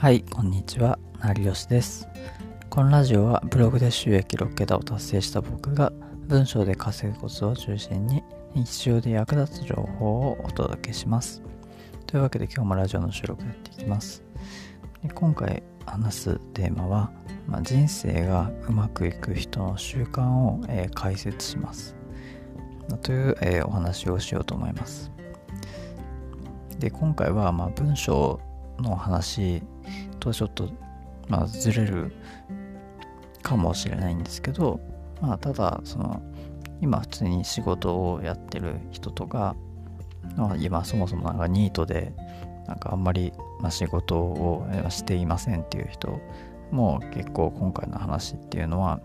はい、こんにちは。成吉です。このラジオはブログで収益6桁を達成した僕が文章で稼ぐコツを中心に日常で役立つ情報をお届けします。というわけで今日もラジオの収録やっていきます。で今回話すテーマは、まあ、人生がうまくいく人の習慣を、えー、解説します。という、えー、お話をしようと思います。で今回は、まあ、文章の話とちょっと、まあ、ずれるかもしれないんですけど、まあ、ただその今普通に仕事をやってる人とか、まあ、今そもそもなんかニートでなんかあんまり、まあ、仕事をしていませんっていう人も結構今回の話っていうのは、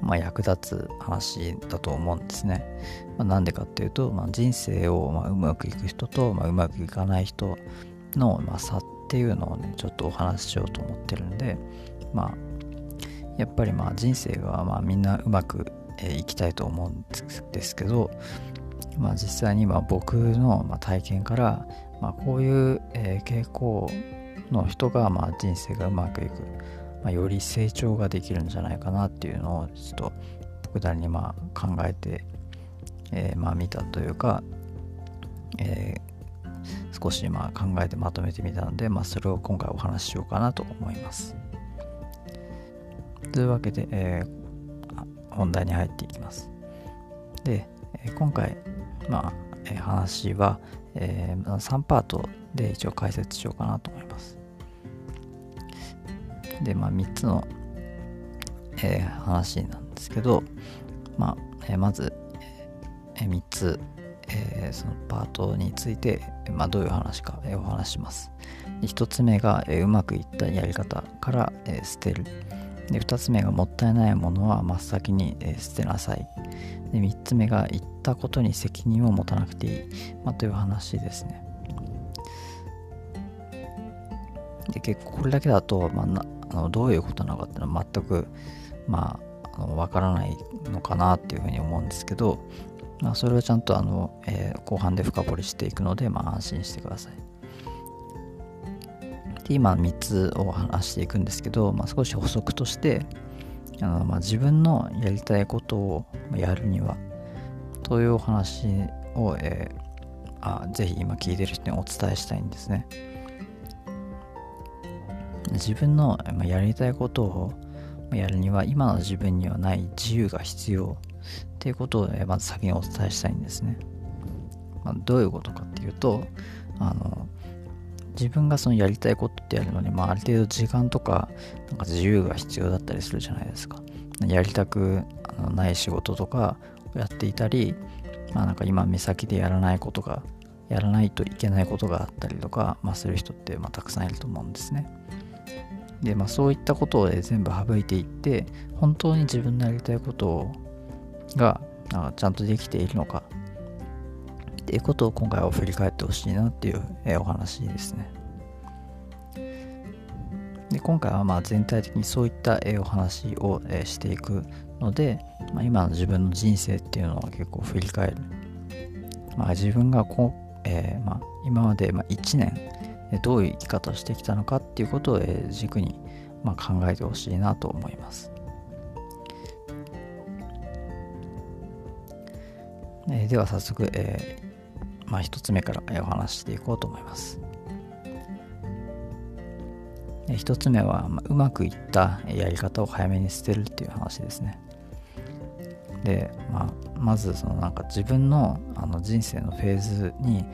まあ、役立つ話だと思うんですね。まあ、なんでかっていうと、まあ、人生をまあうまくいく人と、まあ、うまくいかない人の、まあ、差っていうのをねちょっとお話ししようと思ってるんでまあやっぱりまあ人生はまあみんなうまくいきたいと思うんですけど、まあ、実際にま僕のま体験から、まあ、こういう傾向の人がまあ人生がうまくいく、まあ、より成長ができるんじゃないかなっていうのをちょっと僕なりにま考えて、えー、ま見たというか、えー、少しまあ考えてまとめてみたので、まあ、それを今回お話ししようかなと思います。というわけで、えー、本題に入っていきます。で、今回、まあ、話は、えー、3パートで一応解説しようかなと思います。で、まあ、3つの、えー、話なんですけど、まあえー、まず、えー、3つえー、そのパートについて、まあ、どういう話か、えー、お話します。1つ目が、えー、うまくいったやり方から、え捨てる。で2つ目がもったいないものは真っ先に、え捨てなさい。で3つ目が言ったことに責任を持たなくていい、まあ、という話ですね。で結構これだけだと、まあ、なあのどういうことなのかっていうのは全くまああのわからないのかなっていうふうに思うんですけど、まあ、それをちゃんとあの、えー、後半で深掘りしていくので、まあ、安心してください。で今3つを話していくんですけど、まあ、少し補足としてあの、まあ、自分のやりたいことをやるにはというお話を、えー、あぜひ今聞いてる人にお伝えしたいんですね。自分のやりたいことをやるには今の自分にはない自由が必要ていうことを、まず先にお伝えしたいんですね。まあ、どういうことかっていうと、あの、自分がそのやりたいことってやるのに、まあ、ある程度時間とか、なんか自由が必要だったりするじゃないですか。やりたくない仕事とかをやっていたり、まあなんか今目先でやらないことが、やらないといけないことがあったりとか、まあ、する人ってまあたくさんいると思うんですね。で、まあそういったことを全部省いていって、本当に自分のやりたいことをがちゃんとできているのかっていうことを今回は振り返ってほしいなっていう、えお話ですね。で今回はまあ全体的にそういった、えお話を、していくので、まあ、今の自分の人生っていうのは結構振り返る。まあ、自分がこう、えー、まあ、今まで1年どういう生き方をしてきたのかっていうことを、軸にま考えてほしいなと思います。え、では早速、えー、まあ、1つ目から、お話していこうと思います。え、1つ目は、まあ、うまくいったやり方を早めに捨てるっていう話ですね。で、まあ、まずそのなんか自分のあの人生のフェーズに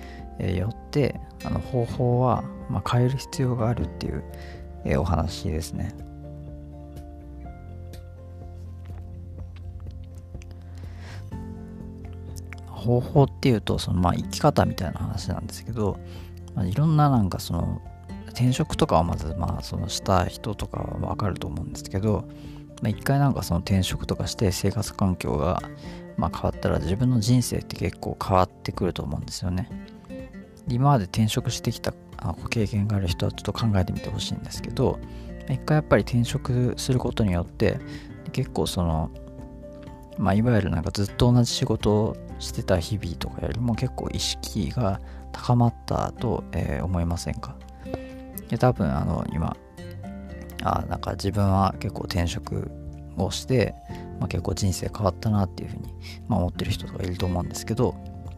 よってあの方法は、ま、変える必要があるっていう、えお話ですね。方法っていうとそのまあ生き方みたいな話なんですけど、まあ、いろんななんかその転職とかはまずまあそのした人とかはわかると思うんですけど、まあ、一回なんかその転職とかして生活環境がまあ変わったら自分の人生って結構変わってくると思うんですよね。今まで転職してきたご経験がある人はちょっと考えてみてほしいんですけど一回やっぱり転職することによって結構そのまあいわゆるなんかずっと同じ仕事してた日々とかよりも結構意識が高まったと、えー、思いませんか？で多分あの今あなんか自分は結構転職をして、まあ、結構人生変わったなっていうふうに、まあ、思ってる人とかいると思うんですけど、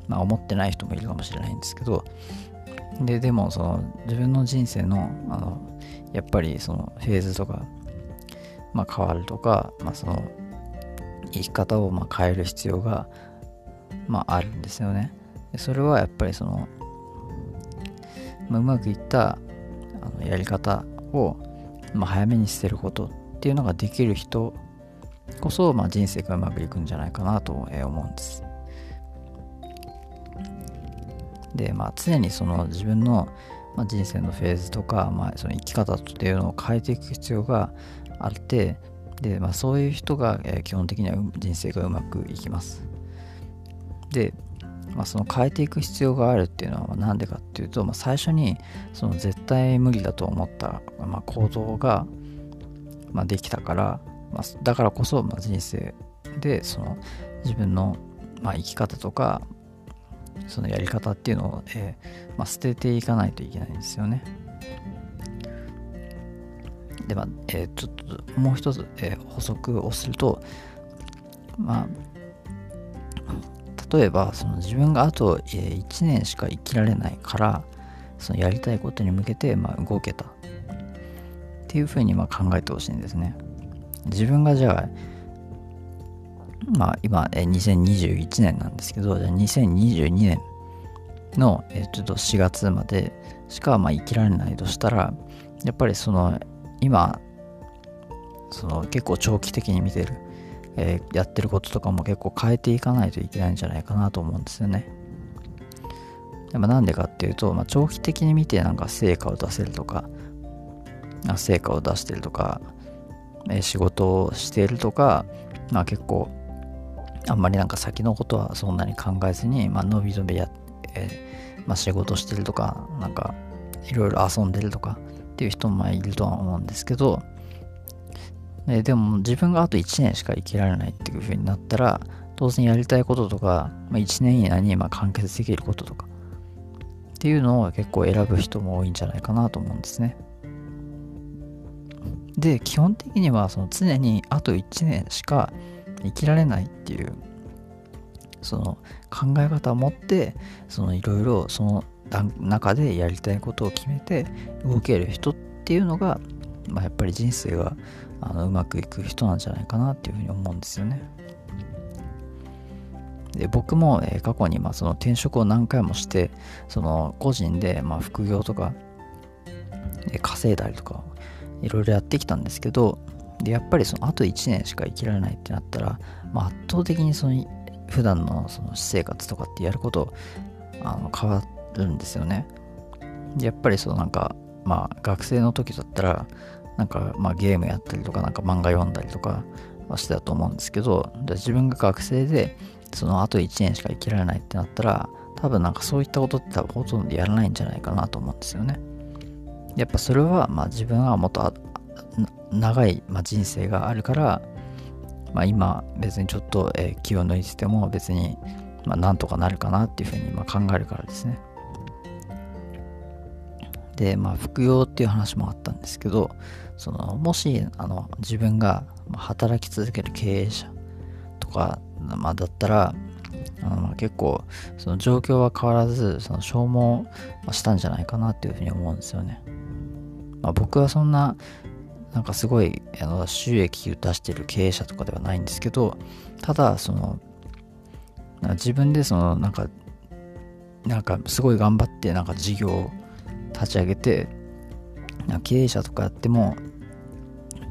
まあ、思ってない人もいるかもしれないんですけどででもその自分の人生のあのやっぱりそのフェーズとか、まあ、変わるとか、まあ、その生き方をまあ変える必要が、まあ、あるんですよねそれはやっぱりその、まあ、うまくいったあのやり方を、まあ、早めに捨てることっていうのができる人こそ、まあ、人生がうまくいくんじゃないかなと思うんです。で、まあ、常にその自分の、まあ、人生のフェーズとか、まあ、その生き方っていうのを変えていく必要があってで、まあ、そういう人が、基本的には人生がうまくいきます。で、まあ、その変えていく必要があるっていうのは何でかっていうと、まあ、最初にその絶対無理だと思った、まあ、行動が、まあ、できたから、まあ、だからこそ、まあ、人生でその自分の、まあ、生き方とかそのやり方っていうのを、えー、まあ、捨てていかないといけないんですよね。で、まあ、えー、ちょっともう一つ、えー、補足をすると、まあ、例えばその自分があと、1年しか生きられないからそのやりたいことに向けて、まあ、動けたっていうふうにまあ考えてほしいんですね。自分がじゃあまあ今、え2021年なんですけど、じゃあ2022年の、えちょっと4月までしかまあ生きられないとしたら、やっぱりその今、その結構長期的に見てる、えー、やってることとかも結構変えていかないといけないんじゃないかなと思うんですよね。でもなんでかっていうと、まあ、長期的に見てなんか成果を出せるとか、成果を出してるとか、えー、仕事をしているとか、まあ結構あんまりなんか先のことはそんなに考えずに、まあのびのびや、えー、まあ仕事してるとか、なんかいろいろ遊んでるとかっていう人もいるとは思うんですけど、ででも自分があと1年しか生きられないっていう風になったら、当然やりたいこととか、まあ、1年以内にま完結できることとかっていうのを結構選ぶ人も多いんじゃないかなと思うんですね。で、基本的にはその常にあと1年しか生きられないっていうその考え方を持ってそのいろいろその中でやりたいことを決めて動ける人っていうのが、まあ、やっぱり人生があのうまくいく人なんじゃないかなっていうふうに思うんですよね。で僕も、えー、過去にまあその転職を何回もしてその個人でまあ副業とかで稼いだりとかいろいろやってきたんですけどでやっぱりそのあと1年しか生きられないってなったら、まあ、圧倒的にその普段のその私生活とかってやることあの変わるんですよねでやっぱりそのなんかまあ学生の時だったらなんかまあゲームやったりとかなんか漫画読んだりとかはしてたと思うんですけど自分が学生でそのあと1年しか生きられないってなったら多分なんかそういったことって多分ほとんどやらないんじゃないかなと思うんですよねやっぱそれはまあ自分はもっと長い、ま、人生があるから、まあ、今別にちょっと、え、気を抜いてても別に、ま、なんとかなるかなっていうふうに、ま、考えるからですね。で、まあ、副業っていう話もあったんですけど、そのもしあの自分が働き続ける経営者とか、まあ、だったら、あのまあ結構その状況は変わらずその消耗したんじゃないかなっていうふうに思うんですよね。まあ、僕はそんななんかすごいあの収益を出してる経営者とかではないんですけどただその自分でそのなんかなんかすごい頑張ってなんか事業を立ち上げて経営者とかやっても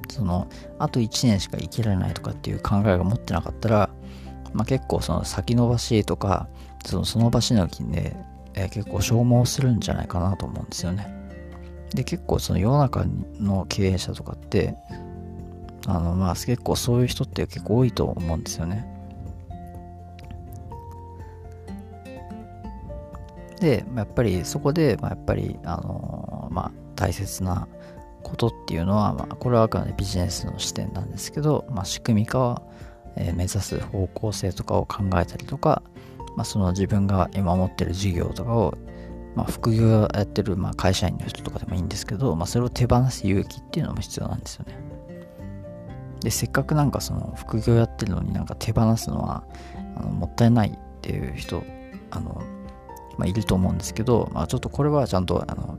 そのあと1年しか生きられないとかっていう考えが持ってなかったら、まあ、結構その先延ばしとかそのその場しのぎで、え、結構消耗するんじゃないかなと思うんですよね。で結構その世の中の経営者とかってあのまあ結構そういう人って結構多いと思うんですよね。でやっぱりそこで、まあ、やっぱりあのまあ大切なことっていうのは、まあ、これはあくまでビジネスの視点なんですけど、まあ、仕組み化は、えー、目指す方向性とかを考えたりとか、まあ、その自分が今持ってる事業とかをまあ、副業やってる、まあ、会社員の人とかでもいいんですけど、まあ、それを手放す勇気っていうのも必要なんですよね。で、せっかくなんかその副業やってるのになんか手放すのはあのもったいないっていう人、あの、まあ、いると思うんですけど、まあ、ちょっとこれはちゃんと、あの、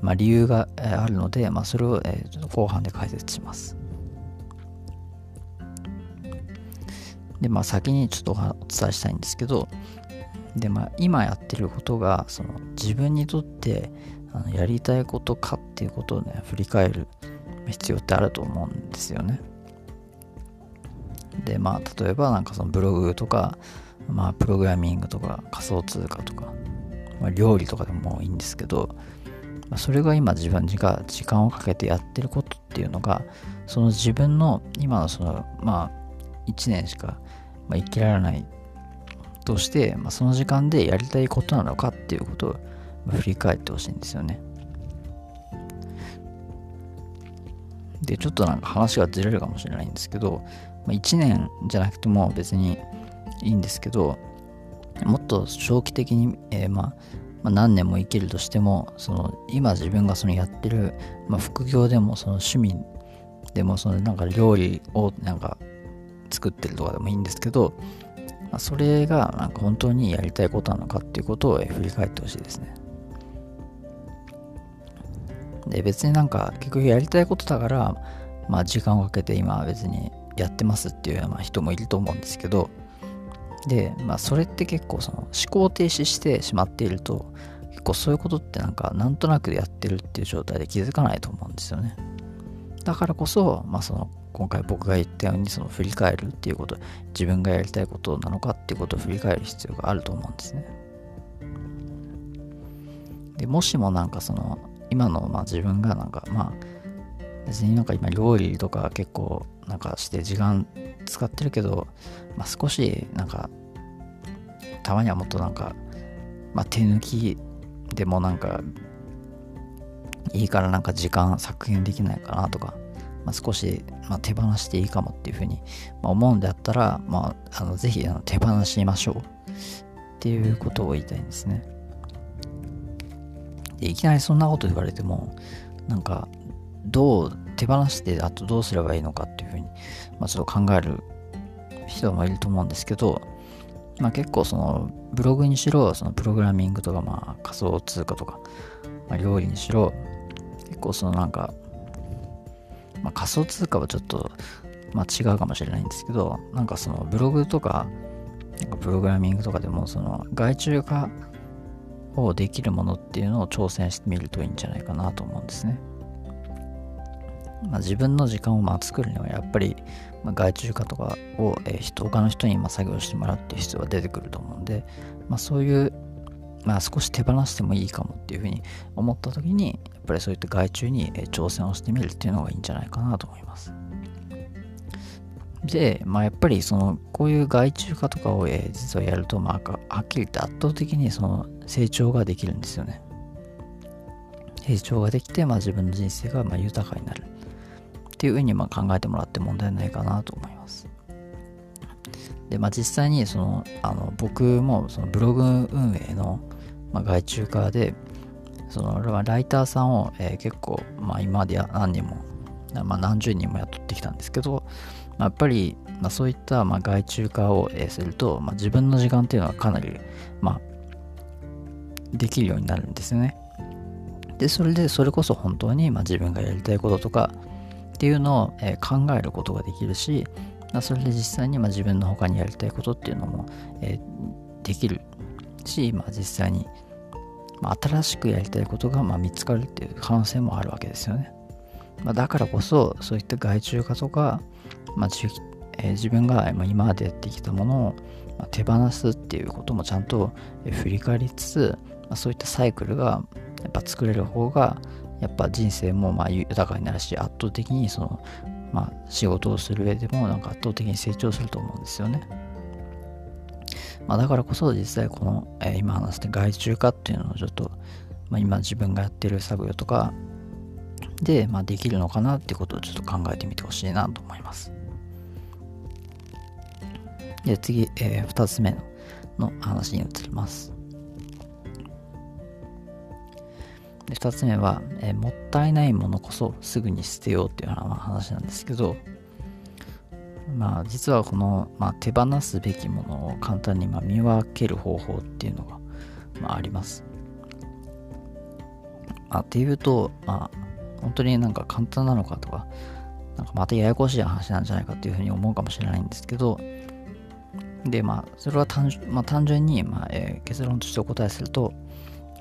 まあ、理由があるので、まあ、それを、えー、後半で解説します。で、まあ、先にちょっとお伝えしたいんですけど、で、まあ、今やってることが、その自分にとってあのやりたいことかっていうことをね、振り返る必要ってあると思うんですよね。で、まあ、例えばなんかそのブログとか、まあ、プログラミングとか仮想通貨とか、まあ、料理とかでもいいんですけど、まあ、それが今自分が時間をかけてやってることっていうのが、その自分の今のその、まあ、1年しか、まあ、生きられないとして、まあ、その時間でやりたいことなのかっていうことを振り返ってほしいんですよね。で、ちょっとなんか話がずれるかもしれないんですけど、まあ、1年じゃなくても別にいいんですけど、もっと長期的に、えー、まあ、まあ、何年も生きるとしても、その今自分がそのやってる、まあ、副業でもその趣味でもそのなんか料理をなんか作ってるとかでもいいんですけど、まあ、それがなんか本当にやりたいことなのかっていうことを振り返ってほしいですね。で、別になんか結局やりたいことだから、まあ時間をかけて今別にやってますっていうまあ人もいると思うんですけど、で、まあそれって結構その思考停止してしまっていると、結構そういうことってなんかなんとなくやってるっていう状態で気づかないと思うんですよね。だからこそ、まあその今回僕が言ったようにその振り返るっていうこと自分がやりたいことなのかっていうことを振り返る必要があると思うんですねでもしもなんかその今のまあ自分がなんかまあ別になんか今料理とか結構なんかして時間使ってるけど、まあ、少しなんかたまにはもっとなんか、まあ、手抜きでもなんかいいからなんか時間削減できないかなとかまあ、少し、まあ、手放していいかもっていうふうに、ま、思うんであったら、まあ、あのぜひあの手放しましょうっていうことを言いたいんですね。でいきなりそんなこと言われてもなんかどう手放してあとどうすればいいのかっていうふうに、まあ、ちょっと考える人もいると思うんですけど、まあ、結構そのブログにしろそのプログラミングとかまあ仮想通貨とか、まあ、料理にしろ結構そのなんかまあ、仮想通貨はちょっと、まあ、違うかもしれないんですけど、なんかそのブログとか、なんかプログラミングとかでも、その外注化をできるものっていうのを挑戦してみるといいんじゃないかなと思うんですね。まあ、自分の時間をまあ作るにはやっぱり、まあ、外注化とかを、えー、人他の人にまあ作業してもらうっていう必要が出てくると思うんで、まあ、そういう、まあ、少し手放してもいいかもっていうふうに思った時にやっぱりそういった外注に挑戦をしてみるっていうのがいいんじゃないかなと思います。で、まあ、やっぱりそのこういう外注化とかを、えー、実はやると、まあ、はっきり言って圧倒的にその成長ができるんですよね。成長ができて、まあ、自分の人生がまあ豊かになるっていうふうにま考えてもらって問題ないかなと思います。で、まあ、実際にそのあの僕もそのブログ運営の、ま、外注化で、そのライターさんを、えー、結構、まあ、今まで何人も、まあ、何十人も雇ってきたんですけど、まあ、やっぱり、ま、そういった、ま、外注化を、え、すると、ま、自分の時間っていうのはかなり、ま、できるようになるんですよね。で、それでそれこそ本当に、ま、自分がやりたいこととかっていうのを、え、考えることができるし、まあ、それで実際に、ま、自分の他にやりたいことっていうのも、え、できるし、まあ、実際に、ま、新しくやりたいことがま見つかるっていう可能性もあるわけですよね。まあ、だからこそそういった外注化とか、まあえー、自分が今までやってきたものを手放すっていうこともちゃんと振り返りつつ、まあ、そういったサイクルがやっぱ作れる方がやっぱ人生もまあ豊かになるし圧倒的にその、まあ、仕事をする上でもなんか圧倒的に成長すると思うんですよね。まあ、だからこそ実際この、えー、今話して外注化っていうのをちょっと、まあ、今自分がやってる作業とかで、まあ、できるのかなってことをちょっと考えてみてほしいなと思います。で次、えー、2つ目の話に移ります。で2つ目は、えー、もったいないものこそすぐに捨てようっていう話なんですけど、まあ実はこの、まあ、手放すべきものを簡単にま見分ける方法っていうのが、まあ、あります。まあ、っていうと、まあ本当になんか簡単なのかとか、なんかまたややこしい話なんじゃないかっていうふうに思うかもしれないんですけど、で、まあ、それは単,、まあ、単純に、まあえー、結論としてお答えすると、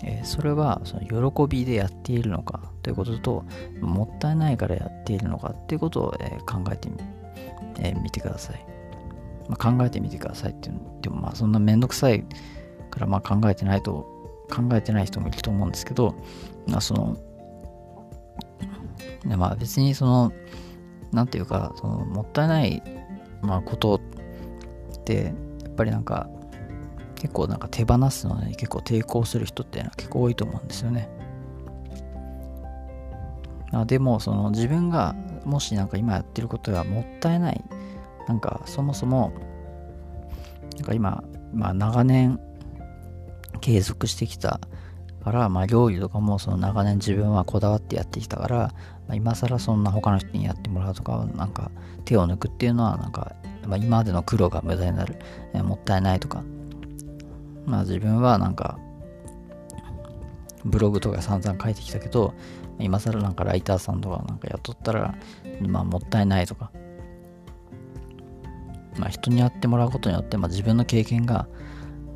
え、それはその喜びでやっているのかということと、もったいないからやっているのかっていうことを、え、考えてみ、えー、てください。まあ、考えてみてくださいっていうでもまあそんなめんどくさいからまあ考えてないと考えてない人もいると思うんですけど、まあ、そのまあ別にそのなんていうかそのもったいない、まあ、ことってやっぱりなんか結構なんか手放すのに結構抵抗する人っていうのは結構多いと思うんですよね。あでもその自分がもしなんか今やってることがもったいないなんかそもそもなんか今、まあ、長年継続してきたから、まあ、料理とかもその長年自分はこだわってやってきたから、まあ、今更そんな他の人にやってもらうとかなんか手を抜くっていうのはなんか、まあ、今までの苦労が無駄になる、えもったいないとかまあ自分はなんかブログとか散々書いてきたけど今更なんかライターさんとかなんか雇ったらまあもったいないとかまあ人にやってもらうことによって、まあ、自分の経験が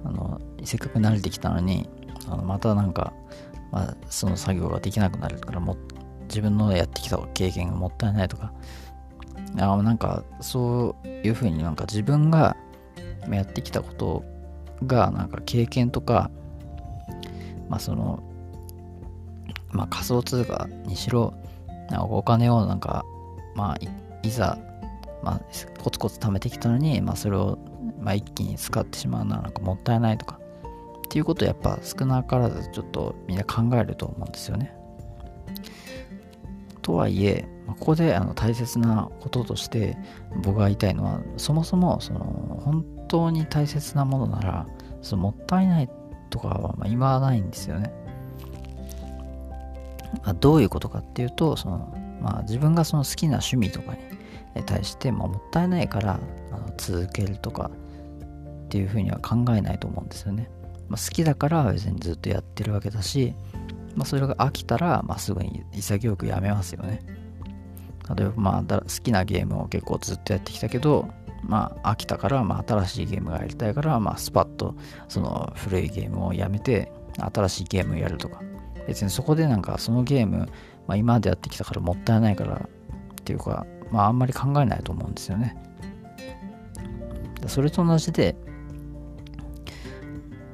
あのせっかく慣れてきたのにあのまたなんか、まあ、その作業ができなくなるからも自分のやってきた経験がもったいないとかあなんかそういうふうになんか自分がやってきたことをがなんか経験とかまあそのまあ仮想通貨にしろお金をなんかまあいざまあコツコツ貯めてきたのにまあそれをまあ一気に使ってしまうのはなんかもったいないとかっていうことをやっぱ少なからずちょっとみんな考えると思うんですよね。とはいえ、ここであの大切なこととして僕が言いたいのはそもそもその本当に大切なものならそのもったいないとかはま今はないんですよね。まあ、どういうことかっていうとその、まあ、自分がその好きな趣味とかに対して、まあ、もったいないからあの続けるとかっていうふうには考えないと思うんですよね。まあ、好きだから別にずっとやってるわけだし、まあ、それが飽きたら、まあ、すぐに潔くやめますよね。例えば、まあ、好きなゲームを結構ずっとやってきたけど、まあ、飽きたから、まあ、新しいゲームがやりたいから、まあ、スパッとその古いゲームをやめて、新しいゲームをやるとか。別にそこでなんかそのゲーム、まあ、今までやってきたからもったいないからっていうか、まあ、あんまり考えないと思うんですよね。それと同じで、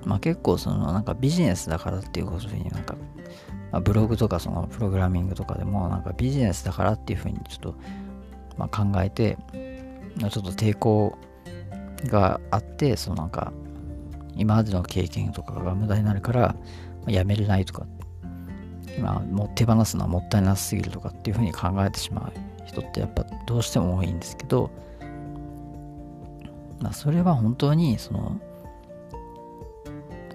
まあ結構そのなんかビジネスだからっていうことになんか、まあ、ブログとかそのプログラミングとかでもなんかビジネスだからっていうふうにちょっと、まあ、考えてちょっと抵抗があってそのなんか今までの経験とかが無駄になるから、やめれないとか今もう手放すのはもったいなすぎるとかっていうふうに考えてしまう人ってやっぱどうしても多いんですけど、まあ、それは本当にその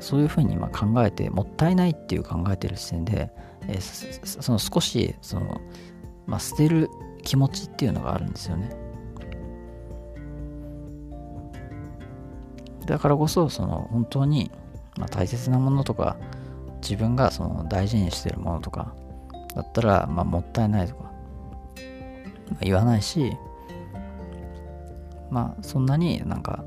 そういうふうにま考えてもったいないっていう考えてる時点で、えー、その少しその、まあ、捨てる気持ちっていうのがあるんですよね。だからこそその本当に、まあ、大切なものとか自分がその大事にしてるものとかだったら、まあ、もったいないとか、まあ、言わないしまあそんなになんか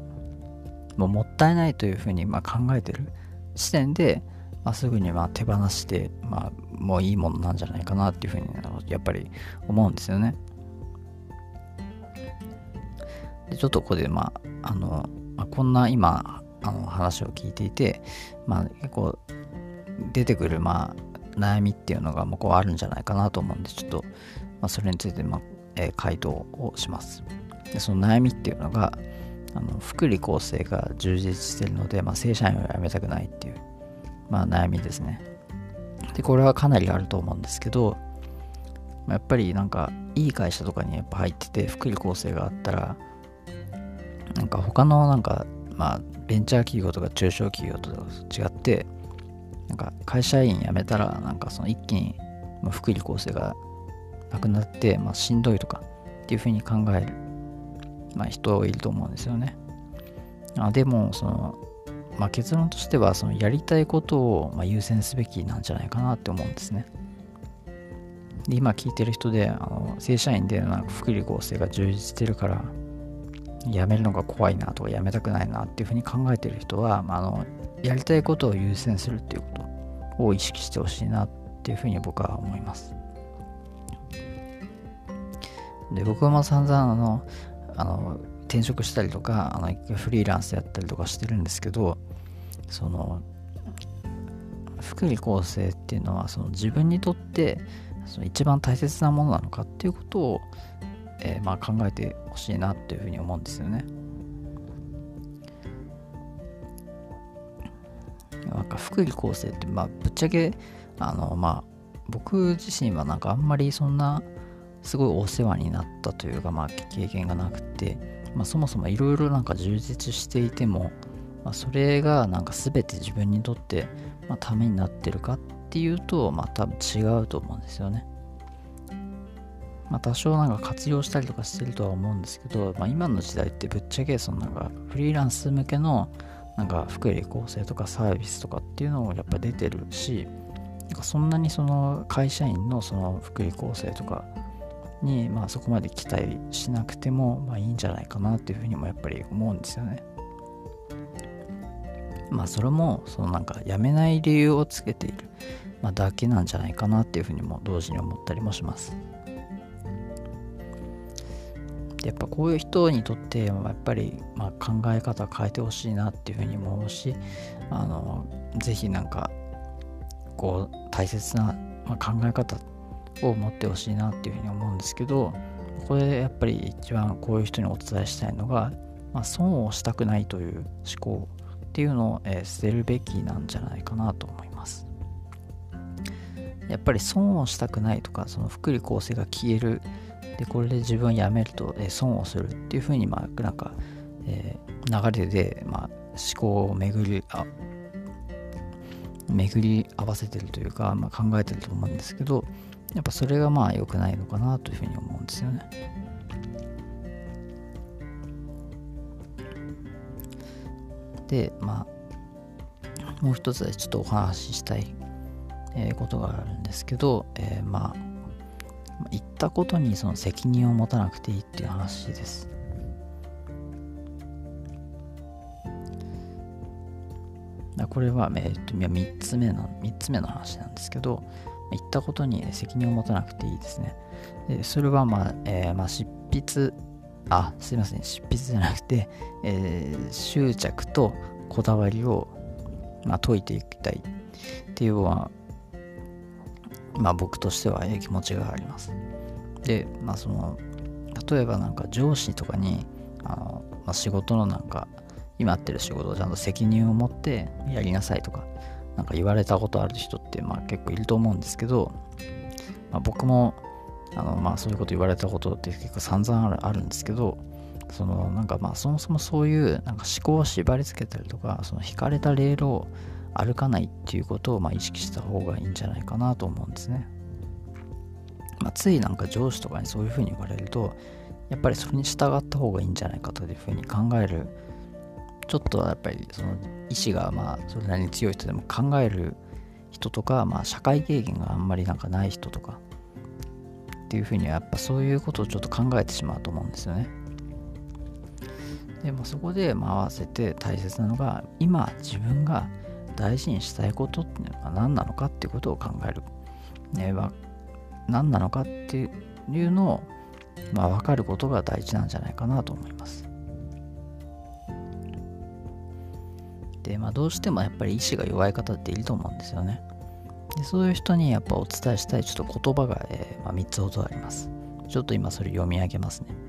もうもったいないというふうにま考えてる視点で、まあ、すぐにまあ手放して、まあ、もういいものなんじゃないかなっていうふうにやっぱり思うんですよね。でちょっとここで、まあ、あの、まあ、こんな今、あの話を聞いていて、まあ、結構出てくる、まあ、悩みっていうのがもうこうあるんじゃないかなと思うんで、ちょっと、まあ、それについて、まあえー、回答をします。でその悩みっていうのが、あの福利厚生が充実してるので、まあ、正社員を辞めたくないっていう、まあ、悩みですね。で、これはかなりあると思うんですけど、やっぱりなんかいい会社とかにやっぱ入ってて福利厚生があったらなんか他のなんかまあベンチャー企業とか中小企業と違ってなんか会社員辞めたらなんかその一気に福利厚生がなくなって、まあ、しんどいとかっていうふうに考える、まあ、人いると思うんですよね。あでもその、まあ、結論としてはそのやりたいことをま優先すべきなんじゃないかなって思うんですね。で今聞いてる人であの正社員でなんか福利厚生が充実してるから辞めるのが怖いなとか辞めたくないなっていうふうに考えてる人は、まあ、あのやりたいことを優先するっていうことを意識してほしいなっていうふうに僕は思います。で僕も散々あのあの転職したりとかあのフリーランスやったりとかしてるんですけどその福利厚生っていうのはその自分にとってその一番大切なものなのかっていうことを、えー、まあ考えてほしいなっていうふうに思うんですよね。なんか福利厚生って、まあ、ぶっちゃけあのまあ僕自身はなんかあんまりそんなすごいお世話になったというか、まあ、経験がなくて、まあ、そもそもいろいろなんか充実していても、まあ、それがなんか全て自分にとって、まあ、ためになってるかっていうと、まあ、多分違うと思うんですよね。まあ、多少なんか活用したりとかしてるとは思うんですけど、まあ、今の時代ってぶっちゃけそのなんかフリーランス向けのなんか福利厚生とかサービスとかっていうのもやっぱ出てるしなんかそんなにその会社員のその福利厚生とかに、まあ、そこまで期待しなくても、まあ、いいんじゃないかなっていうふうにもやっぱり思うんですよね。まあそれもそのなんかやめない理由をつけている、まあ、だけなんじゃないかなっていうふうにも同時に思ったりもします。やっぱこういう人にとってやっぱりま考え方変えてほしいなっていうふうに思うしあのぜひなんかこう大切なま考え方を持ってほしいなっていうふうに思うんですけどこれやっぱり一番こういう人にお伝えしたいのが、まあ、損をしたくないという思考っていうのを、え、捨てるべきなんじゃないかなと思います。やっぱり損をしたくないとかその福利厚生が消えるでこれで自分を辞めると、え、損をするっていうふうにまあなんか、えー、流れで、まあ、思考を巡りあ巡り合わせてるというか、まあ、考えてると思うんですけどやっぱそれがまあ良くないのかなというふうに思うんですよね。で、まあ、もう一つちょっとお話ししたい、ことがあるんですけど、えー、まあ、言ったことにその責任を持たなくていいっていう話です。これは、えー、と3つ目の3つ目の話なんですけど、言ったことに責任を持たなくていいですね。でそれは、まあえー、まあ、執筆、あ、すいません、執筆じゃなくて、えー、執着とこだわりを、まあ、解いていきたいっていうのは、まあ、僕としては気持ちがあります。で、まあ、その、例えばなんか上司とかに、あのまあ、仕事のなんか、今やってる仕事をちゃんと責任を持ってやりなさいとか、なんか言われたことある人ってまあ結構いると思うんですけど、まあ、僕もあのまあそういうこと言われたことって結構散々あるあるんですけどそのなんかまあそもそもそういうなんか思考を縛り付けたりとかその引かれたレールを歩かないっていうことをまあ意識した方がいいんじゃないかなと思うんですね。まあ、ついなんか上司とかにそういうふうに言われるとやっぱりそれに従った方がいいんじゃないかというふうに考えるちょっとやっぱりその意志がまあそれなりに強い人でも考える人とか、まあ、社会経験があんまりなんかない人とかっていうふうにはやっぱそういうことをちょっと考えてしまうと思うんですよね。でもそこで合わせて大切なのが今自分が大事にしたいことっていうのは何なのかっていうことを考える。ね、何なのかっていうのを、まあ、分かることが大事なんじゃないかなと思います。で、まあ、どうしてもやっぱり意志が弱い方っていると思うんですよね。でそういう人にやっぱお伝えしたいちょっと言葉が、えー、まあ、3つほどあります。ちょっと今それ読み上げますね。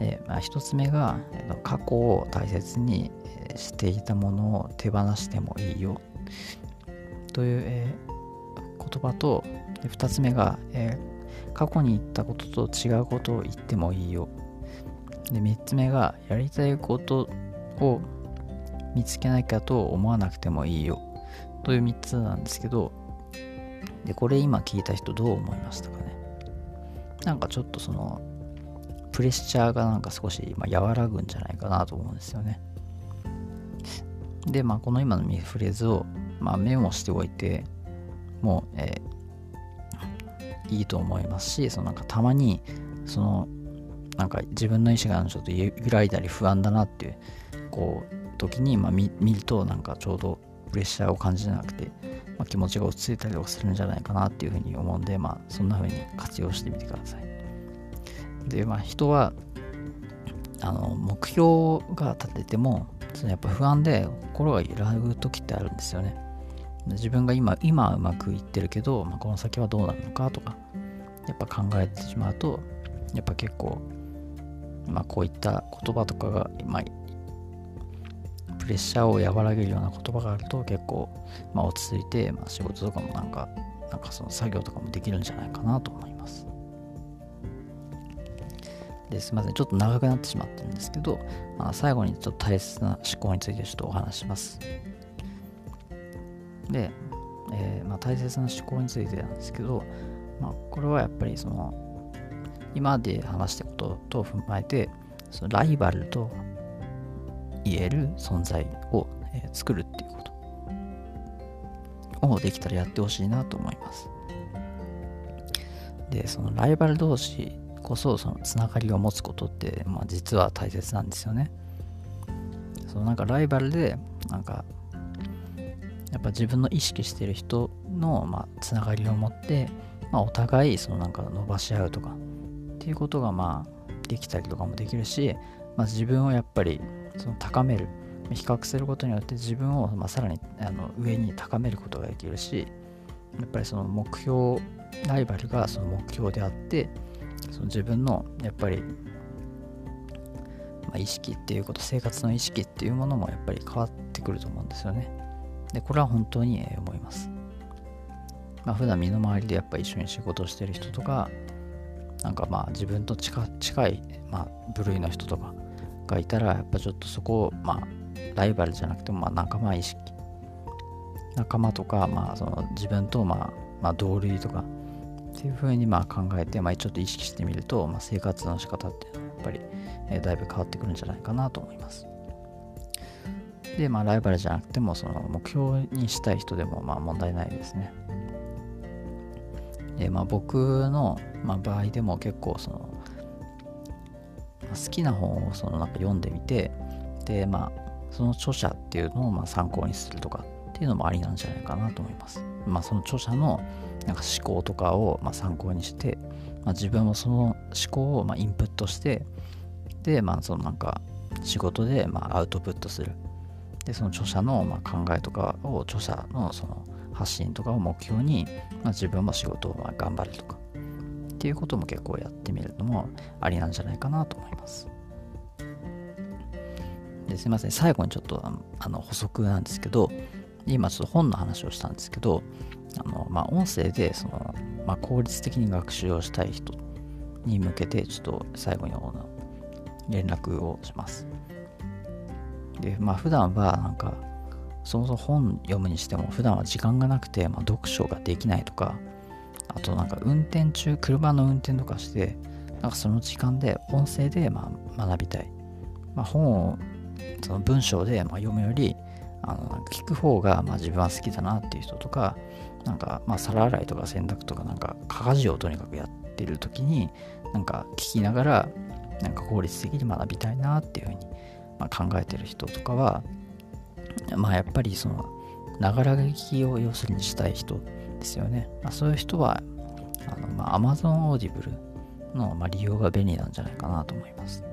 で、まあ、1つ目が、えー、過去を大切にしていたものを手放してもいいよ。という、えー、言葉と2つ目が、えー、過去に言ったことと違うことを言ってもいいよ。で3つ目がやりたいことを見つけなきゃと思わなくてもいいよ。という3つなんですけど、で、これ今聞いた人どう思いましたかね。なんかちょっとその、プレッシャーがなんか少し、まあ、和らぐんじゃないかなと思うんですよね。で、まあ、この今のフレーズを、まあ、メモしておいて、もう、えー、いいと思いますし、そのなんかたまに、その、なんか自分の意思がちょっと揺らいだり不安だなっていう、こう、時に、まあ、見ると、なんかちょうどプレッシャーを感じなくて、まあ、気持ちが落ち着いたりとかするんじゃないかなっていうふうに思うんで、まあ、そんなふうに活用してみてください。で、まあ、人は、あの、目標が立てても、そのやっぱ不安で心が揺らぐ時ってあるんですよね。自分が今、今はうまくいってるけど、まあ、この先はどうなるのかとか、やっぱ考えてしまうと、やっぱ結構、まあ、こういった言葉とかが、まあ、プレッシャーを和らげるような言葉があると結構、まあ、落ち着いて、まあ、仕事とかもなんか、なんかその作業とかもできるんじゃないかなと思います。ですみません、ちょっと長くなってしまってるんですけど、まあ、最後にちょっと大切な思考についてちょっとお話します。で、えー、まあ、大切な思考についてなんですけど、まあ、これはやっぱりその今まで話したことと踏まえてそのライバルと言える存在を、え、作るっていうことをできたらやってほしいなと思います。で、そのライバル同士こそそのつながりを持つことって、まあ、実は大切なんですよね。そのなんかライバルでなんかやっぱ自分の意識してる人の、まあ、つながりを持って、まあ、お互いそのなんか伸ばし合うとかっていうことがまあできたりとかもできるし、まあ、自分をやっぱりその高める比較することによって自分をまあさらにあの上に高めることができるしやっぱりその目標ライバルがその目標であってその自分のやっぱり、まあ、意識っていうこと生活の意識っていうものもやっぱり変わってくると思うんですよね。でこれは本当に思います。まあ普段身の回りでやっぱ一緒に仕事をしてる人とかなんかまあ自分と近い、まあ、部類の人とかがいたらやっぱちょっとそこをまあライバルじゃなくてもまあ仲間意識仲間とかまあその自分とまあまあ同類とかっていうふうにまあ考えて、まあ、ちょっと意識してみると、まあ、生活の仕方っていうのはやっぱり、えー、だいぶ変わってくるんじゃないかなと思います。で、まあ、ライバルじゃなくても、その目標にしたい人でもまあ問題ないですね。で、まあ、僕の、まあ、場合でも結構その、好きな本をそのなんか読んでみて、で、まあ、その著者っていうのをまあ参考にするとかっていうのもありなんじゃないかなと思います。まあ、その著者のなんか思考とかをま参考にして、まあ、自分もその思考をまインプットしてでまあそのなんか仕事でまアウトプットするでその著者のま考えとかを著者のその発信とかを目標に、ま、自分も仕事をま頑張るとかっていうことも結構やってみるのもありなんじゃないかなと思います。ですいません最後にちょっとあの補足なんですけど今ちょっと本の話をしたんですけどあの、まあ、音声でその、まあ、効率的に学習をしたい人に向けて、ちょっと最後に連絡をします。で、まあ、普段はなんか、そもそも本読むにしても、普段は時間がなくて、まあ、読書ができないとか、あとなんか運転中、車の運転とかして、なんかその時間で音声でまあ学びたい。まあ、本をその文章でまあ読むより、あの聞く方がまあ自分は好きだなっていう人とか、なんか、まあ、皿洗いとか洗濯とか、なんか、家事をとにかくやってる時に、なんか、聞きながら、なんか効率的に学びたいなっていうふうに、まあ、考えてる人とかは、まあ、やっぱりその、ながら聞きを要するにしたい人ですよね。まあ、そういう人は、あの、まあ、Amazon Audible の、まあ、利用が便利なんじゃないかなと思います。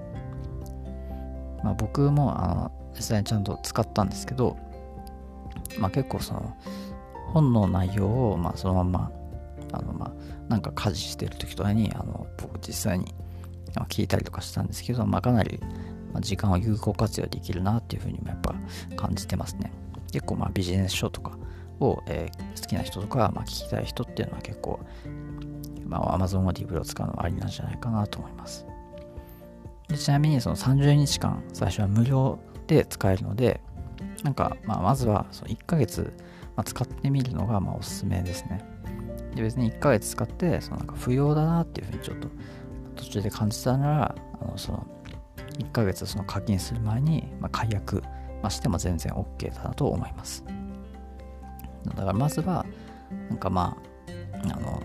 まあ、僕も、あの、実際にちゃんと使ったんですけど、まあ、結構その、本の内容を、まあ、そのまま、あの、まあ、なんか家事してる時とかに、あの、僕実際に聞いたりとかしたんですけど、まあ、かなり時間を有効活用できるなっていうふうにもやっぱ感じてますね。結構、まあ、ビジネス書とかを、えー、好きな人とか、まあ、聞きたい人っていうのは結構、まあ、Amazon ディブルを使うのはありなんじゃないかなと思います。ちなみに、その30日間、最初は無料で使えるので、なんか、まあ、まずはその1ヶ月まあ、使ってみるのがまあおすすめですね。で別に1ヶ月使って、そのなんか不要だなっていうふうにちょっと途中で感じたなら、あのその1ヶ月その課金する前に、まあ、解約、まあ、しても全然 OK だなと思います。だからまずは、なんかまあ、あの、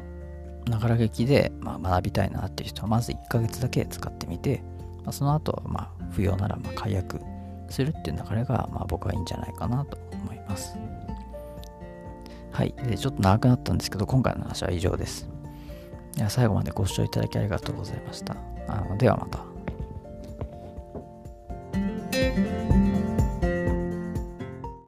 ながら劇で、まあ、学びたいなっていう人はまず1ヶ月だけ使ってみて、まあ、その後、まあ、不要ならまあ解約するっていう流れが、まあ、僕はいいんじゃないかなと思います。はい。で、ちょっと長くなったんですけど、今回の話は以上です。では最後までご視聴いただきありがとうございました。あのではまた。